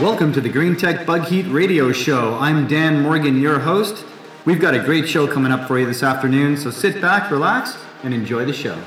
Welcome to the GreenTech Bug Heat Radio Show. I'm Dan Morgan, your host. We've got a great show coming up for you this afternoon, so sit back, relax, and enjoy the show.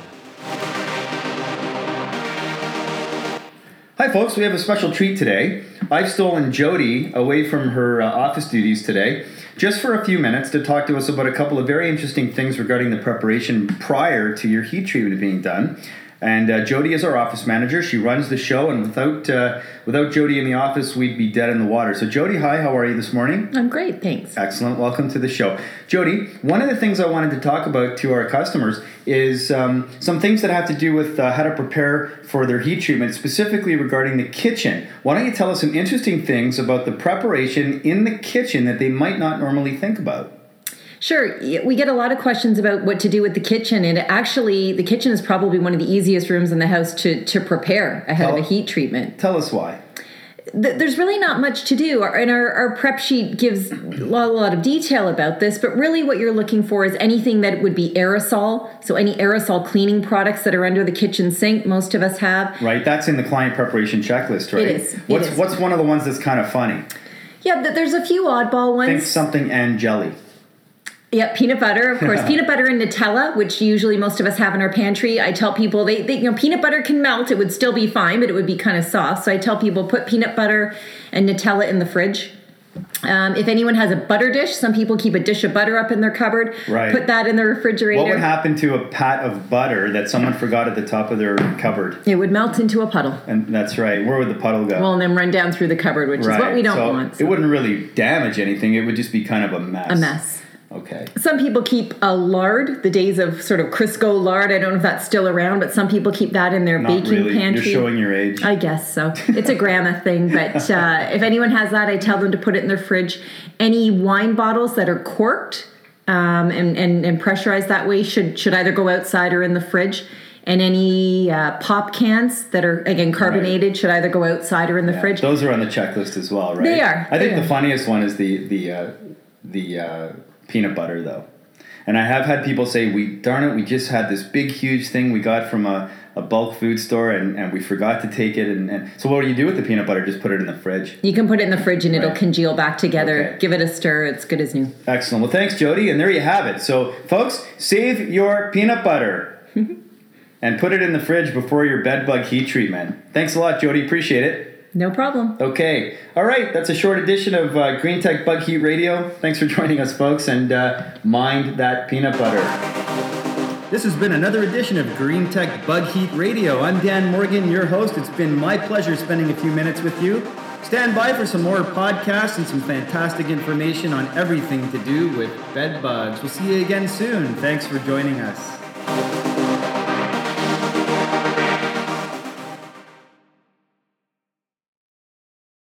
Hi, folks. We have a special treat today. I've stolen Jody away from her uh, office duties today just for a few minutes to talk to us about a couple of very interesting things regarding the preparation prior to your heat treatment being done. And uh, Jody is our office manager. She runs the show, and without uh, without Jody in the office, we'd be dead in the water. So, Jody, hi, how are you this morning? I'm great, thanks. Excellent. Welcome to the show. Jody, one of the things I wanted to talk about to our customers is um, some things that have to do with uh, how to prepare for their heat treatment, specifically regarding the kitchen. Why don't you tell us some interesting things about the preparation in the kitchen that they might not normally think about? Sure. We get a lot of questions about what to do with the kitchen, and actually, the kitchen is probably one of the easiest rooms in the house to, to prepare ahead tell, of a heat treatment. Tell us why. There's really not much to do, and our, our prep sheet gives a lot, a lot of detail about this. But really, what you're looking for is anything that would be aerosol. So, any aerosol cleaning products that are under the kitchen sink, most of us have. Right. That's in the client preparation checklist, right? It is. What's it is. What's one of the ones that's kind of funny? Yeah, there's a few oddball ones. Think something and jelly. Yep, peanut butter, of course. peanut butter and Nutella, which usually most of us have in our pantry. I tell people they, they, you know, peanut butter can melt. It would still be fine, but it would be kind of soft. So I tell people put peanut butter and Nutella in the fridge. Um, if anyone has a butter dish, some people keep a dish of butter up in their cupboard. Right. Put that in the refrigerator. What would happen to a pat of butter that someone forgot at the top of their cupboard? It would melt into a puddle. And that's right. Where would the puddle go? Well, and then run down through the cupboard, which right. is what we don't so want. So. It wouldn't really damage anything. It would just be kind of a mess. A mess. Okay. Some people keep a lard, the days of sort of Crisco lard. I don't know if that's still around, but some people keep that in their Not baking really. pantry. You're showing your age. I guess so. It's a grandma thing, but uh, if anyone has that, I tell them to put it in their fridge. Any wine bottles that are corked um, and, and, and pressurized that way should should either go outside or in the fridge. And any uh, pop cans that are again carbonated right. should either go outside or in the yeah, fridge. Those are on the checklist as well, right? They are. I think they the funniest one is the the uh, the uh, peanut butter though. And I have had people say, "We darn it, we just had this big, huge thing we got from a, a bulk food store, and, and we forgot to take it." And, and, so, what do you do with the peanut butter? Just put it in the fridge. You can put it in the fridge, and right. it'll congeal back together. Okay. Give it a stir; it's good as new. Excellent. Well, thanks, Jody, and there you have it. So, folks, save your peanut butter and put it in the fridge before your bed bug heat treatment. Thanks a lot, Jody. Appreciate it. No problem. Okay. All right. That's a short edition of uh, GreenTech Bug Heat Radio. Thanks for joining us, folks, and uh, mind that peanut butter. This has been another edition of GreenTech Bug Heat Radio. I'm Dan Morgan, your host. It's been my pleasure spending a few minutes with you. Stand by for some more podcasts and some fantastic information on everything to do with bed bugs. We'll see you again soon. Thanks for joining us.